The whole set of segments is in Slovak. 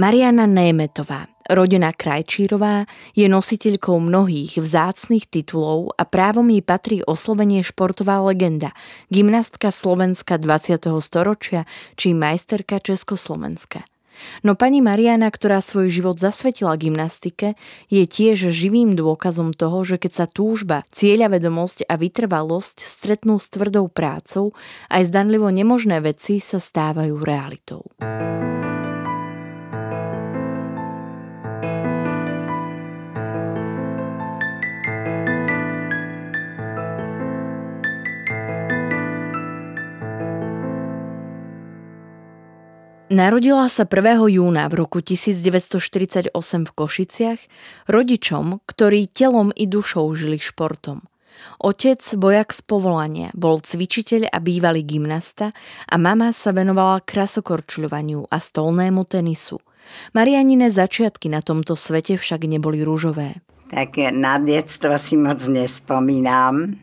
Mariana Németová, rodená Krajčírová, je nositeľkou mnohých vzácnych titulov a právom jej patrí oslovenie športová legenda, gymnastka Slovenska 20. storočia či majsterka Československa. No pani Mariana, ktorá svoj život zasvetila gymnastike, je tiež živým dôkazom toho, že keď sa túžba, cieľavedomosť a vytrvalosť stretnú s tvrdou prácou, aj zdanlivo nemožné veci sa stávajú realitou. Narodila sa 1. júna v roku 1948 v Košiciach rodičom, ktorí telom i dušou žili športom. Otec, vojak z povolania, bol cvičiteľ a bývalý gymnasta a mama sa venovala krasokorčľovaniu a stolnému tenisu. Marianine začiatky na tomto svete však neboli rúžové. Tak na detstvo si moc nespomínam,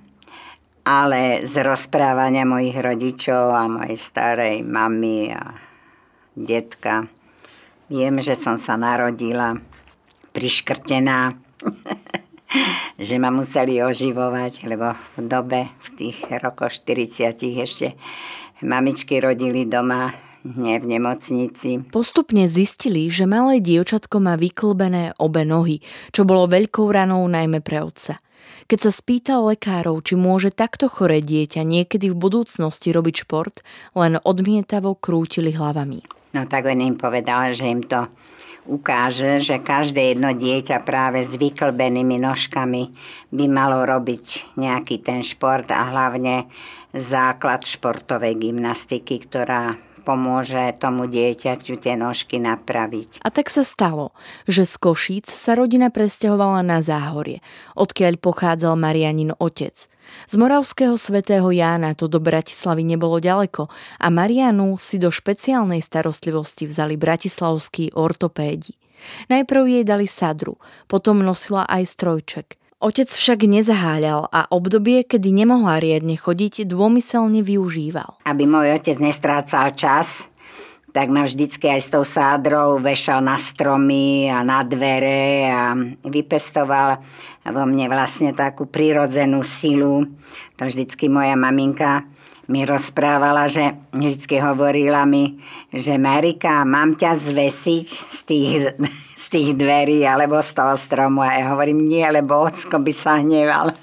ale z rozprávania mojich rodičov a mojej starej mamy a detka. Viem, že som sa narodila priškrtená, že ma museli oživovať, lebo v dobe, v tých rokoch 40 ešte mamičky rodili doma, nie v nemocnici. Postupne zistili, že malé dievčatko má vyklbené obe nohy, čo bolo veľkou ranou najmä pre otca. Keď sa spýtal lekárov, či môže takto choré dieťa niekedy v budúcnosti robiť šport, len odmietavo krútili hlavami. No tak on im povedal, že im to ukáže, že každé jedno dieťa práve s vyklbenými nožkami by malo robiť nejaký ten šport a hlavne základ športovej gymnastiky, ktorá pomôže tomu dieťaťu tie nožky napraviť. A tak sa stalo, že z Košíc sa rodina presťahovala na Záhorie, odkiaľ pochádzal Marianin otec. Z Moravského svätého Jána to do Bratislavy nebolo ďaleko a Marianu si do špeciálnej starostlivosti vzali bratislavskí ortopédi. Najprv jej dali sadru, potom nosila aj strojček – Otec však nezaháľal a obdobie, kedy nemohla riadne chodiť, dômyselne využíval. Aby môj otec nestrácal čas, tak ma vždycky aj s tou sádrou vešal na stromy a na dvere a vypestoval vo mne vlastne takú prirodzenú silu. To vždycky moja maminka mi rozprávala, že vždycky hovorila mi, že Marika, mám ťa zvesiť z tých tých dverí alebo z toho stromu. A ja hovorím, nie, lebo ocko by sa hneval.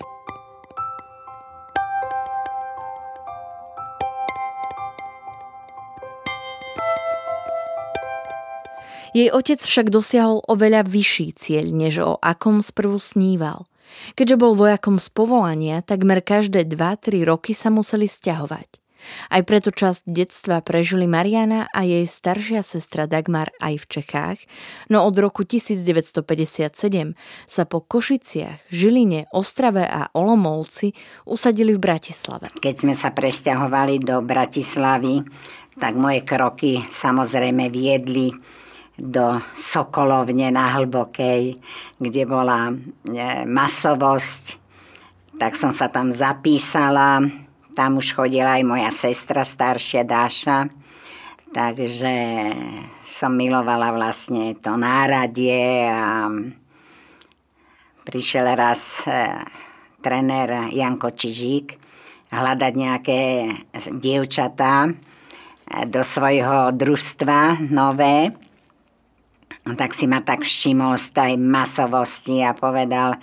Jej otec však dosiahol oveľa vyšší cieľ, než o akom sprvu sníval. Keďže bol vojakom z povolania, takmer každé 2-3 roky sa museli stiahovať. Aj preto časť detstva prežili Mariana a jej staršia sestra Dagmar aj v Čechách, no od roku 1957 sa po Košiciach, Žiline, Ostrave a Olomovci usadili v Bratislave. Keď sme sa presťahovali do Bratislavy, tak moje kroky samozrejme viedli do Sokolovne na Hlbokej, kde bola e, masovosť. Tak som sa tam zapísala tam už chodila aj moja sestra staršia Dáša. Takže som milovala vlastne to náradie a prišiel raz e, trenér Janko Čižík hľadať nejaké dievčatá e, do svojho družstva nové. Tak si ma tak všimol z tej masovosti a povedal,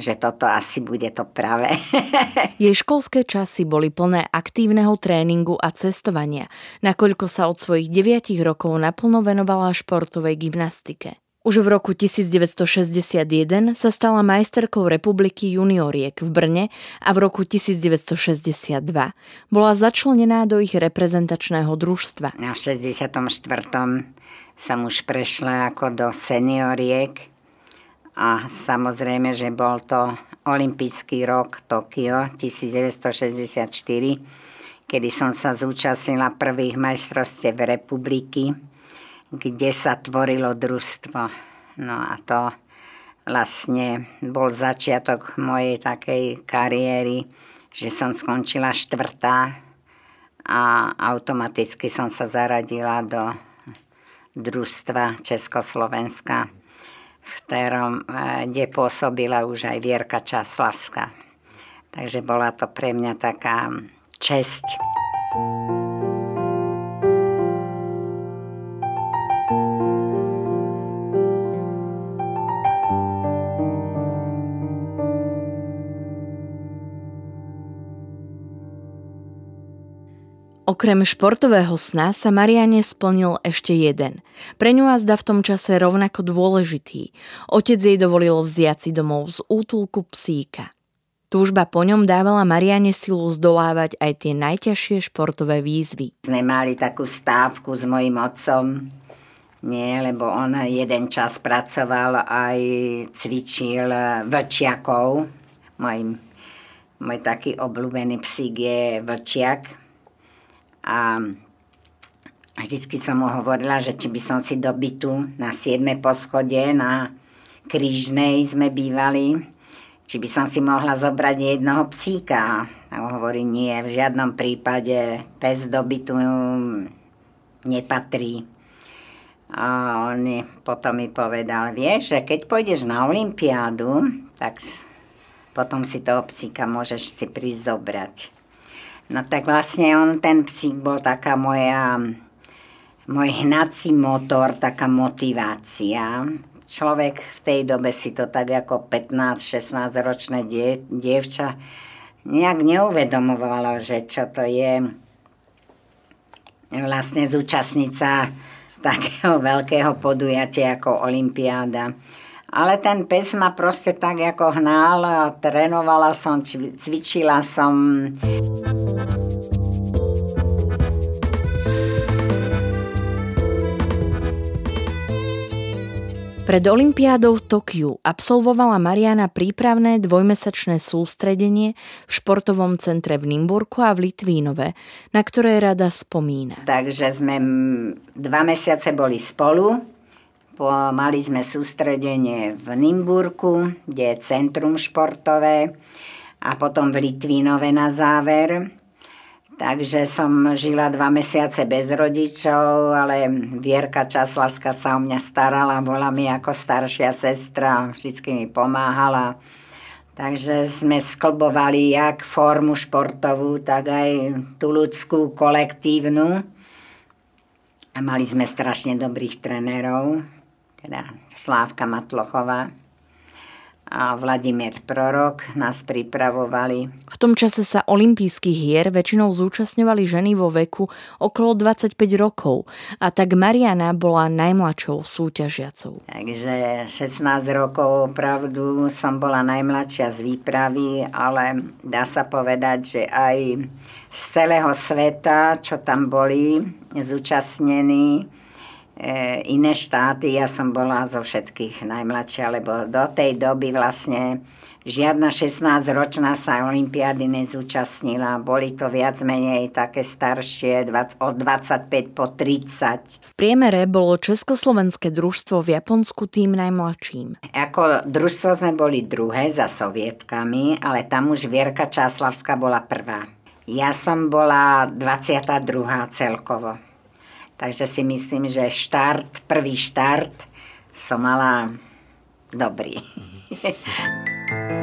že toto asi bude to pravé. Jej školské časy boli plné aktívneho tréningu a cestovania, nakoľko sa od svojich 9 rokov naplno venovala športovej gymnastike. Už v roku 1961 sa stala majsterkou republiky junioriek v Brne a v roku 1962 bola začlenená do ich reprezentačného družstva. Na 64. som už prešla ako do senioriek a samozrejme, že bol to olimpijský rok Tokio 1964, kedy som sa zúčastnila prvých majstrovstiev republiky, kde sa tvorilo družstvo. No a to vlastne bol začiatok mojej takej kariéry, že som skončila štvrtá a automaticky som sa zaradila do družstva Československa v ktorom, eh, kde pôsobila už aj Vierka Časlavská. Takže bola to pre mňa taká česť. Okrem športového sna sa Mariane splnil ešte jeden. Pre ňu a zda v tom čase rovnako dôležitý. Otec jej dovolil vziať si domov z útulku psíka. Túžba po ňom dávala Mariane silu zdolávať aj tie najťažšie športové výzvy. Sme mali takú stávku s mojim otcom, nie, lebo on jeden čas pracoval aj cvičil vlčiakov. Môj, môj taký obľúbený psík je vlčiak, a vždycky som mu hovorila, že či by som si do bytu na 7. poschode na Krížnej sme bývali, či by som si mohla zobrať jednoho psíka. A hovorí, nie, v žiadnom prípade pes do bytu nepatrí. A on potom mi povedal, vieš, že keď pôjdeš na Olympiádu, tak potom si toho psíka môžeš si prísť zobrať. No tak vlastne on, ten psík bol taká moja, môj hnací motor, taká motivácia. Človek v tej dobe si to tak ako 15-16 ročné die, dievča nejak neuvedomovalo, že čo to je vlastne zúčastniť sa takého veľkého podujatia ako Olympiáda. Ale ten pes ma proste tak ako hnal trénovala som, cvičila som. Pred Olympiádou v Tokiu absolvovala Mariana prípravné dvojmesačné sústredenie v športovom centre v Nimburku a v Litvínove, na ktoré rada spomína. Takže sme dva mesiace boli spolu po, mali sme sústredenie v Nimburku, kde je centrum športové a potom v Litvínove na záver. Takže som žila dva mesiace bez rodičov, ale Vierka Časlavská sa o mňa starala, bola mi ako staršia sestra, vždy mi pomáhala. Takže sme sklbovali jak formu športovú, tak aj tú ľudskú, kolektívnu. A mali sme strašne dobrých trénerov teda Slávka Matlochová a Vladimír Prorok nás pripravovali. V tom čase sa olympijských hier väčšinou zúčastňovali ženy vo veku okolo 25 rokov a tak Mariana bola najmladšou súťažiacou. Takže 16 rokov opravdu som bola najmladšia z výpravy, ale dá sa povedať, že aj z celého sveta, čo tam boli zúčastnení, E, iné štáty. Ja som bola zo všetkých najmladšia, lebo do tej doby vlastne žiadna 16-ročná sa olympiády nezúčastnila. Boli to viac menej také staršie, od 25 po 30. V priemere bolo Československé družstvo v Japonsku tým najmladším. Ako družstvo sme boli druhé za sovietkami, ale tam už Vierka Čáslavská bola prvá. Ja som bola 22. celkovo. Takže si myslím, že štart, prvý štart som mala dobrý.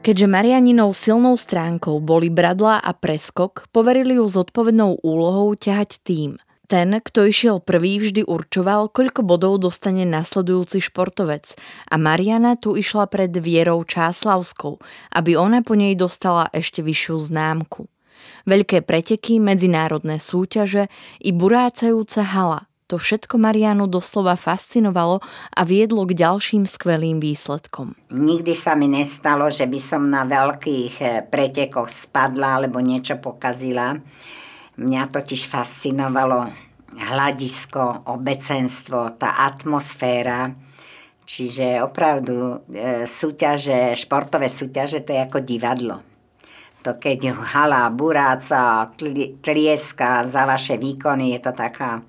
Keďže Marianinou silnou stránkou boli bradla a preskok, poverili ju zodpovednou úlohou ťahať tým. Ten, kto išiel prvý, vždy určoval, koľko bodov dostane nasledujúci športovec a Mariana tu išla pred Vierou Čáslavskou, aby ona po nej dostala ešte vyššiu známku. Veľké preteky, medzinárodné súťaže i burácajúca hala. To všetko Marianu doslova fascinovalo a viedlo k ďalším skvelým výsledkom. Nikdy sa mi nestalo, že by som na veľkých eh, pretekoch spadla alebo niečo pokazila Mňa totiž fascinovalo hľadisko, obecenstvo, tá atmosféra. Čiže opravdu e, súťaže, športové súťaže, to je ako divadlo. To keď hala, buráca, tlieska za vaše výkony, je to taká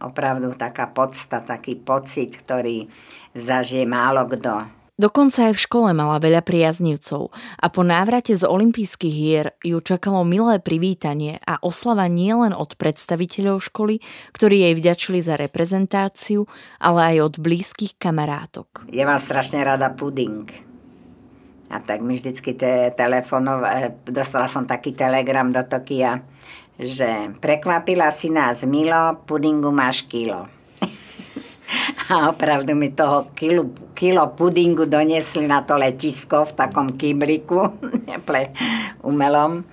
opravdu taká podsta, taký pocit, ktorý zažije málo kto. Dokonca aj v škole mala veľa priaznivcov a po návrate z olympijských hier ju čakalo milé privítanie a oslava nielen od predstaviteľov školy, ktorí jej vďačili za reprezentáciu, ale aj od blízkych kamarátok. Ja mám strašne rada puding. A tak mi vždycky te telefonov, dostala som taký telegram do Tokia, že prekvapila si nás Milo, pudingu máš kilo. A opravdu mi toho kilo, kilo pudingu donesli na to letisko v takom kybliku, umelom.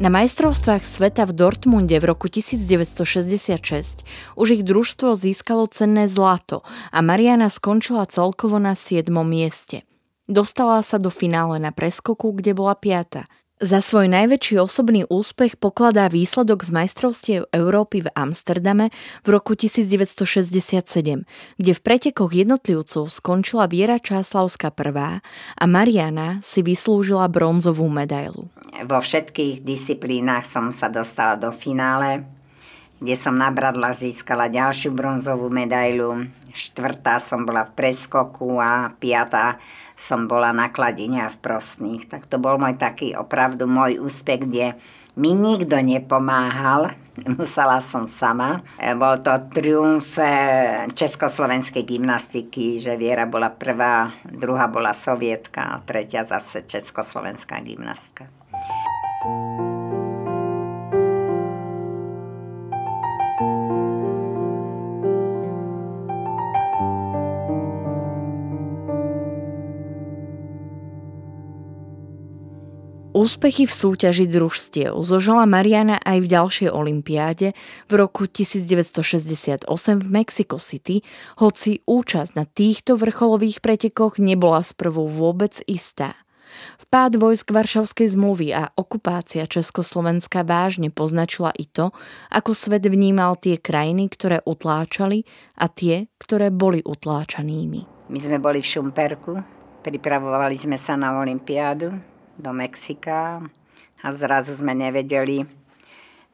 Na majstrovstvách sveta v Dortmunde v roku 1966 už ich družstvo získalo cenné zlato a Mariana skončila celkovo na 7. mieste. Dostala sa do finále na preskoku, kde bola piata. Za svoj najväčší osobný úspech pokladá výsledok z majstrovstiev Európy v Amsterdame v roku 1967, kde v pretekoch jednotlivcov skončila Viera Čáslavská prvá a Mariana si vyslúžila bronzovú medailu. Vo všetkých disciplínach som sa dostala do finále, kde som nabradla, získala ďalšiu bronzovú medailu. Štvrtá som bola v preskoku a piatá som bola na kladine a v prostných. Tak to bol môj taký opravdu môj úspech, kde mi nikto nepomáhal, musela som sama. E, bol to triumf e, československej gymnastiky, že Viera bola prvá, druhá bola sovietka a tretia zase československá gymnastka. Úspechy v súťaži družstiev zožala Mariana aj v ďalšej olympiáde v roku 1968 v Mexico City, hoci účasť na týchto vrcholových pretekoch nebola sprvu vôbec istá. Vpád vojsk Varšavskej zmluvy a okupácia Československa vážne poznačila i to, ako svet vnímal tie krajiny, ktoré utláčali a tie, ktoré boli utláčanými. My sme boli v Šumperku, pripravovali sme sa na olympiádu do Mexika a zrazu sme nevedeli,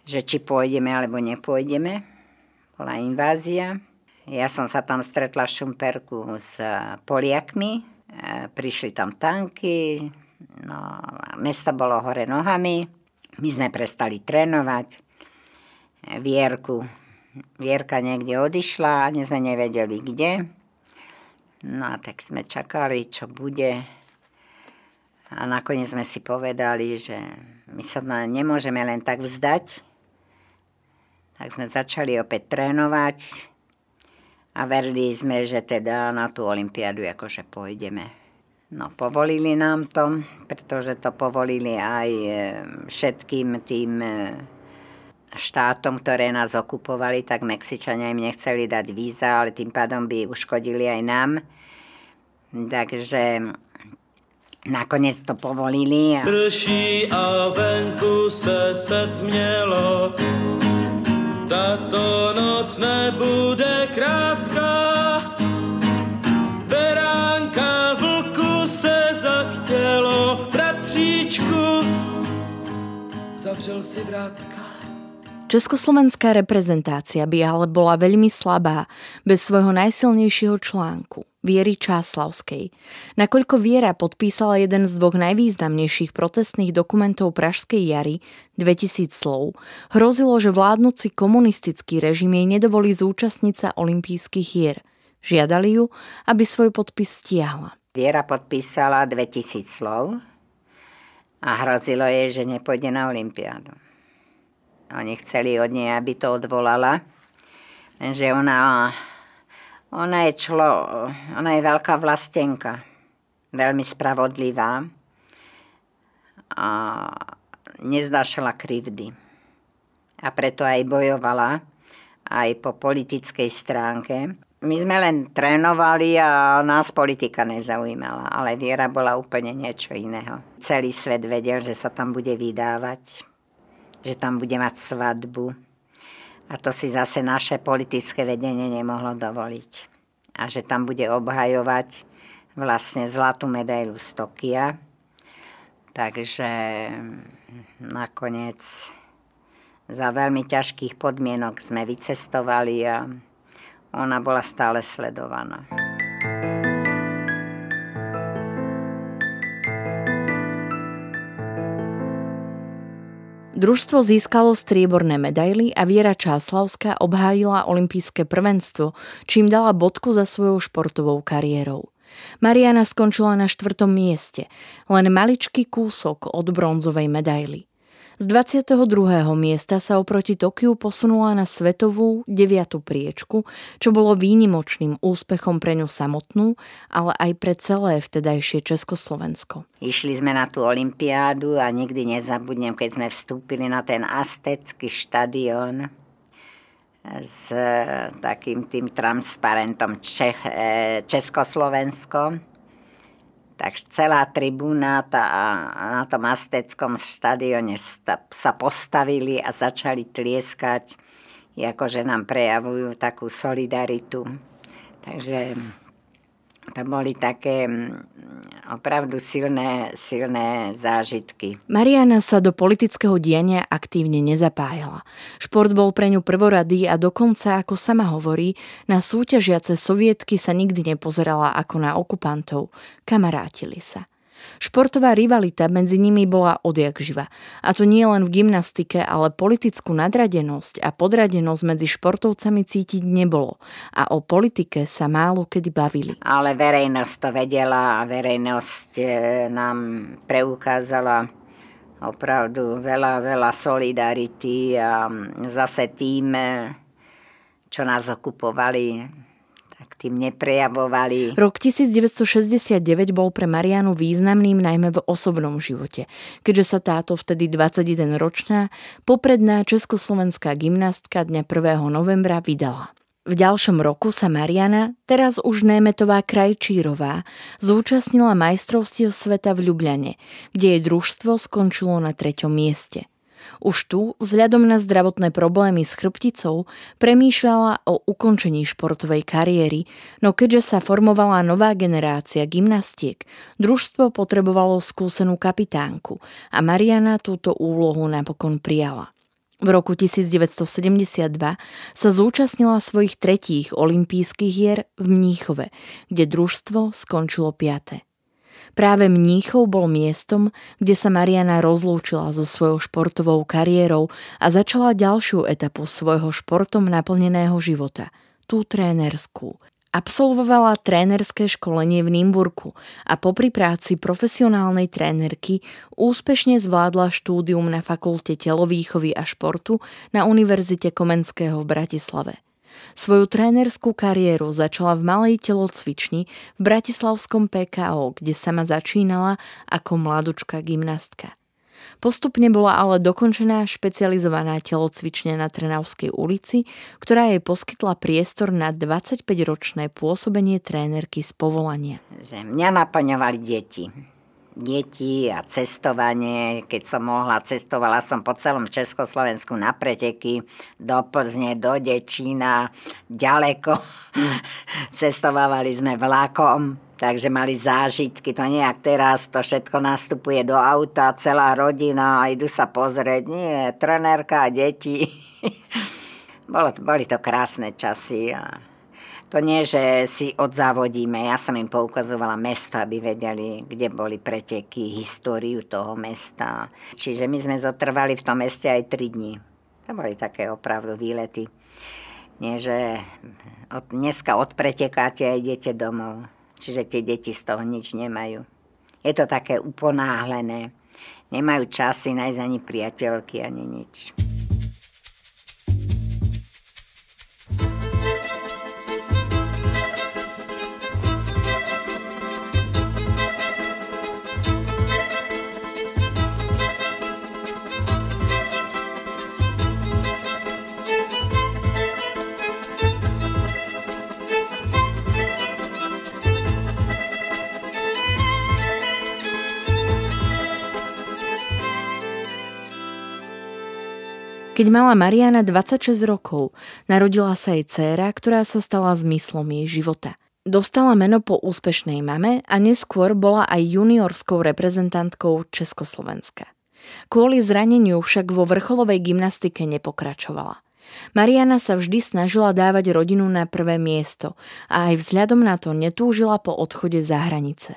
že či pôjdeme alebo nepôjdeme. Bola invázia. Ja som sa tam stretla v Šumperku s Poliakmi. E, prišli tam tanky, no, mesto bolo hore nohami. My sme prestali trénovať. Vierku, Vierka niekde odišla, ani sme nevedeli kde. No a tak sme čakali, čo bude. A nakoniec sme si povedali, že my sa nemôžeme len tak vzdať. Tak sme začali opäť trénovať a verili sme, že teda na tú olympiádu akože pôjdeme. No, povolili nám to, pretože to povolili aj e, všetkým tým e, štátom, ktoré nás okupovali, tak Mexičania im nechceli dať víza, ale tým pádom by uškodili aj nám. Takže Nakonec to povolili. A... Prší a venku se setmělo, tato noc nebude krátká. Beránka vlku se zachtělo, bratříčku, zavřel si vrátka. Československá reprezentácia by ale bola veľmi slabá bez svojho najsilnejšieho článku, Viery Čáslavskej. Nakoľko Viera podpísala jeden z dvoch najvýznamnejších protestných dokumentov Pražskej jary, 2000 slov, hrozilo, že vládnuci komunistický režim jej nedovolí zúčastniť sa olympijských hier. Žiadali ju, aby svoj podpis stiahla. Viera podpísala 2000 slov a hrozilo jej, že nepôjde na olympiádu. Oni chceli od nej, aby to odvolala. Lenže ona, ona je člo, ona je veľká vlastenka. Veľmi spravodlivá. A neznášala krivdy. A preto aj bojovala aj po politickej stránke. My sme len trénovali a nás politika nezaujímala, ale Viera bola úplne niečo iného. Celý svet vedel, že sa tam bude vydávať že tam bude mať svadbu. A to si zase naše politické vedenie nemohlo dovoliť. A že tam bude obhajovať vlastne zlatú medailu z Tokia. Takže nakoniec za veľmi ťažkých podmienok sme vycestovali a ona bola stále sledovaná. Družstvo získalo strieborné medaily a Viera Čáslavská obhájila olympijské prvenstvo, čím dala bodku za svojou športovou kariérou. Mariana skončila na štvrtom mieste, len maličký kúsok od bronzovej medaily. Z 22. miesta sa oproti Tokiu posunula na svetovú 9. priečku, čo bolo výnimočným úspechom pre ňu samotnú, ale aj pre celé vtedajšie Československo. Išli sme na tú olympiádu a nikdy nezabudnem, keď sme vstúpili na ten astecký štadión s takým tým transparentom Čech, eh, Československo tak celá tribúna tá, na tom asteckom štadióne sa postavili a začali tlieskať, akože nám prejavujú takú solidaritu. Takže to boli také mm, opravdu silné, silné zážitky. Mariana sa do politického diania aktívne nezapájala. Šport bol pre ňu prvoradý a dokonca, ako sama hovorí, na súťažiace sovietky sa nikdy nepozerala ako na okupantov. Kamarátili sa. Športová rivalita medzi nimi bola odjak živa. A to nie len v gymnastike, ale politickú nadradenosť a podradenosť medzi športovcami cítiť nebolo. A o politike sa málo kedy bavili. Ale verejnosť to vedela a verejnosť e, nám preukázala opravdu veľa, veľa solidarity a zase tým, e, čo nás okupovali, tým neprejavovali. Rok 1969 bol pre Marianu významným najmä v osobnom živote, keďže sa táto vtedy 21-ročná popredná československá gymnastka dňa 1. novembra vydala. V ďalšom roku sa Mariana, teraz už Németová Krajčírová, zúčastnila majstrovstiev sveta v Ljubljane, kde jej družstvo skončilo na treťom mieste – už tu, vzhľadom na zdravotné problémy s chrbticou, premýšľala o ukončení športovej kariéry, no keďže sa formovala nová generácia gymnastiek, družstvo potrebovalo skúsenú kapitánku a Mariana túto úlohu napokon prijala. V roku 1972 sa zúčastnila svojich tretích olympijských hier v Mníchove, kde družstvo skončilo piate. Práve Mníchov bol miestom, kde sa Mariana rozlúčila so svojou športovou kariérou a začala ďalšiu etapu svojho športom naplneného života, tú trénerskú. Absolvovala trénerské školenie v Nimburku a popri práci profesionálnej trénerky úspešne zvládla štúdium na fakulte telovýchovy a športu na Univerzite Komenského v Bratislave. Svoju trénerskú kariéru začala v malej telocvični v bratislavskom PKO, kde sama začínala ako mladučka gymnastka. Postupne bola ale dokončená špecializovaná telocvičňa na Trnavskej ulici, ktorá jej poskytla priestor na 25-ročné pôsobenie trénerky z povolania. Že mňa naplňovali deti deti a cestovanie. Keď som mohla, cestovala som po celom Československu na preteky, do Plzne, do Dečína, ďaleko. Cestovávali sme vlakom takže mali zážitky. To nejak teraz, to všetko nastupuje do auta, celá rodina a idú sa pozrieť. Nie, trenérka a deti. Bolo, boli to krásne časy. A to nie, že si odzávodíme. Ja som im poukazovala mesto, aby vedeli, kde boli preteky, históriu toho mesta. Čiže my sme zotrvali v tom meste aj tri dní. To boli také opravdu výlety. Nie, že od, dneska odpretekáte a idete domov. Čiže tie deti z toho nič nemajú. Je to také uponáhlené. Nemajú časy nájsť ani priateľky, ani nič. Keď mala Mariana 26 rokov, narodila sa jej dcéra, ktorá sa stala zmyslom jej života. Dostala meno po úspešnej mame a neskôr bola aj juniorskou reprezentantkou Československa. Kvôli zraneniu však vo vrcholovej gymnastike nepokračovala. Mariana sa vždy snažila dávať rodinu na prvé miesto a aj vzhľadom na to netúžila po odchode za hranice.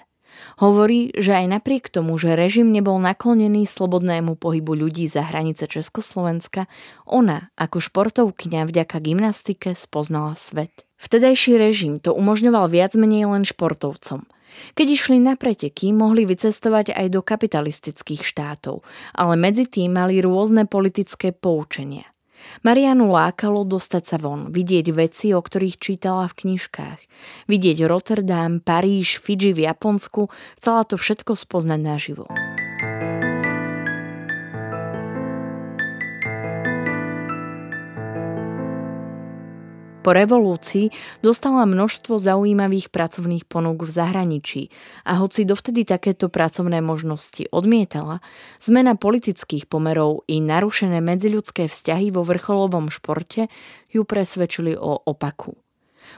Hovorí, že aj napriek tomu, že režim nebol naklonený slobodnému pohybu ľudí za hranice Československa, ona ako športovkňa vďaka gymnastike spoznala svet. Vtedajší režim to umožňoval viac menej len športovcom. Keď išli na preteky, mohli vycestovať aj do kapitalistických štátov, ale medzi tým mali rôzne politické poučenia – Marianu lákalo dostať sa von, vidieť veci, o ktorých čítala v knižkách. Vidieť Rotterdam, Paríž, Fidži v Japonsku, chcela to všetko spoznať naživo. Po revolúcii dostala množstvo zaujímavých pracovných ponúk v zahraničí a hoci dovtedy takéto pracovné možnosti odmietala, zmena politických pomerov i narušené medziľudské vzťahy vo vrcholovom športe ju presvedčili o opaku.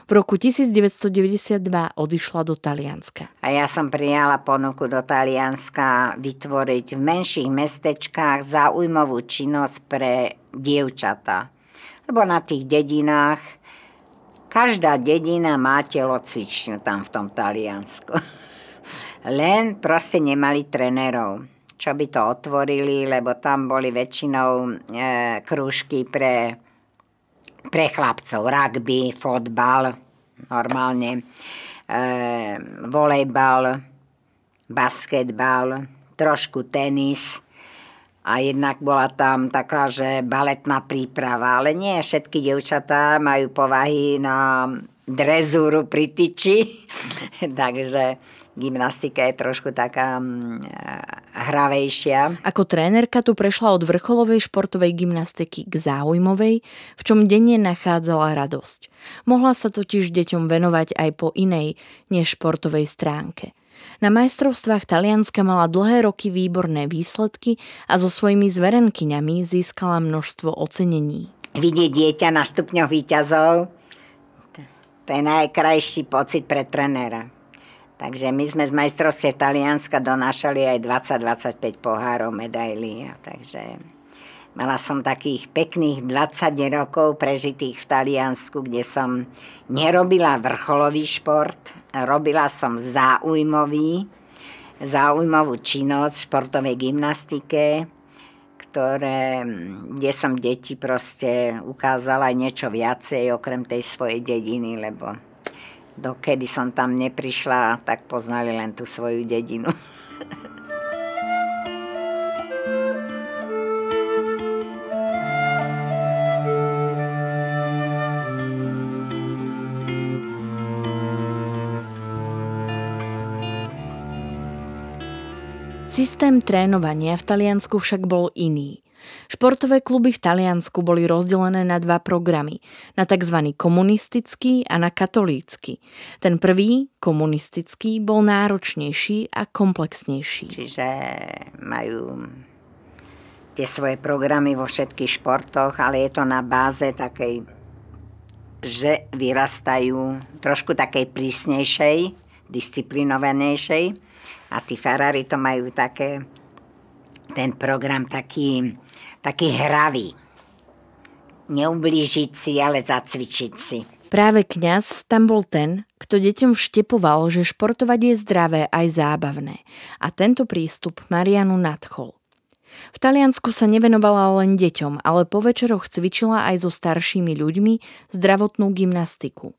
V roku 1992 odišla do Talianska. A ja som prijala ponuku do Talianska vytvoriť v menších mestečkách zaujímavú činnosť pre dievčata. Lebo na tých dedinách Každá dedina má telocvičňu tam v tom Taliansku. Len proste nemali trenérov, čo by to otvorili, lebo tam boli väčšinou e, krúžky pre, pre chlapcov. Rugby, fotbal, normálne, e, volejbal, basketbal, trošku tenis a jednak bola tam taká, že baletná príprava, ale nie všetky devčatá majú povahy na drezúru pri tyči, takže gymnastika je trošku taká mm, hravejšia. Ako trénerka tu prešla od vrcholovej športovej gymnastiky k záujmovej, v čom denne nachádzala radosť. Mohla sa totiž deťom venovať aj po inej než športovej stránke – na majstrovstvách Talianska mala dlhé roky výborné výsledky a so svojimi zverenkyňami získala množstvo ocenení. Vidieť dieťa na stupňoch výťazov, to je najkrajší pocit pre trenéra. Takže my sme z majstrovstiev Talianska donášali aj 20-25 pohárov, medailí. Takže Mala som takých pekných 20 rokov prežitých v Taliansku, kde som nerobila vrcholový šport, robila som záujmový, záujmovú činnosť v športovej gymnastike, ktoré, kde som deti proste ukázala aj niečo viacej okrem tej svojej dediny, lebo dokedy som tam neprišla, tak poznali len tú svoju dedinu. Systém trénovania v Taliansku však bol iný. Športové kluby v Taliansku boli rozdelené na dva programy, na tzv. komunistický a na katolícky. Ten prvý, komunistický, bol náročnejší a komplexnejší. Čiže majú tie svoje programy vo všetkých športoch, ale je to na báze takej, že vyrastajú trošku takej prísnejšej disciplinovanejšej. A tí farári to majú také, ten program taký, taký hravý. Neublížiť si, ale zacvičiť si. Práve kňaz tam bol ten, kto deťom vštepoval, že športovať je zdravé aj zábavné. A tento prístup Marianu nadchol. V Taliansku sa nevenovala len deťom, ale po večeroch cvičila aj so staršími ľuďmi zdravotnú gymnastiku.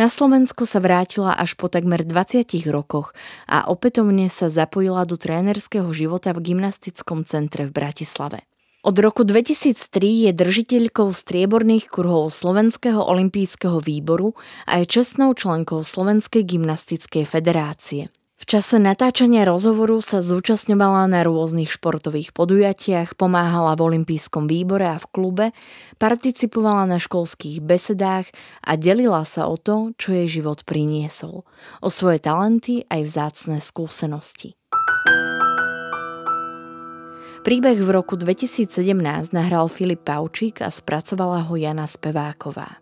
Na Slovensko sa vrátila až po takmer 20 rokoch a opätovne sa zapojila do trénerského života v gymnastickom centre v Bratislave. Od roku 2003 je držiteľkou strieborných kruhov Slovenského olympijského výboru a je čestnou členkou Slovenskej gymnastickej federácie. V čase natáčania rozhovoru sa zúčastňovala na rôznych športových podujatiach, pomáhala v olympijskom výbore a v klube, participovala na školských besedách a delila sa o to, čo jej život priniesol, o svoje talenty aj vzácne skúsenosti. Príbeh v roku 2017 nahral Filip Paučík a spracovala ho Jana Speváková.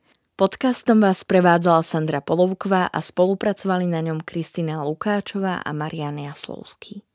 Podcastom vás prevádzala Sandra Polovková a spolupracovali na ňom Kristina Lukáčová a Marian Jaslovský.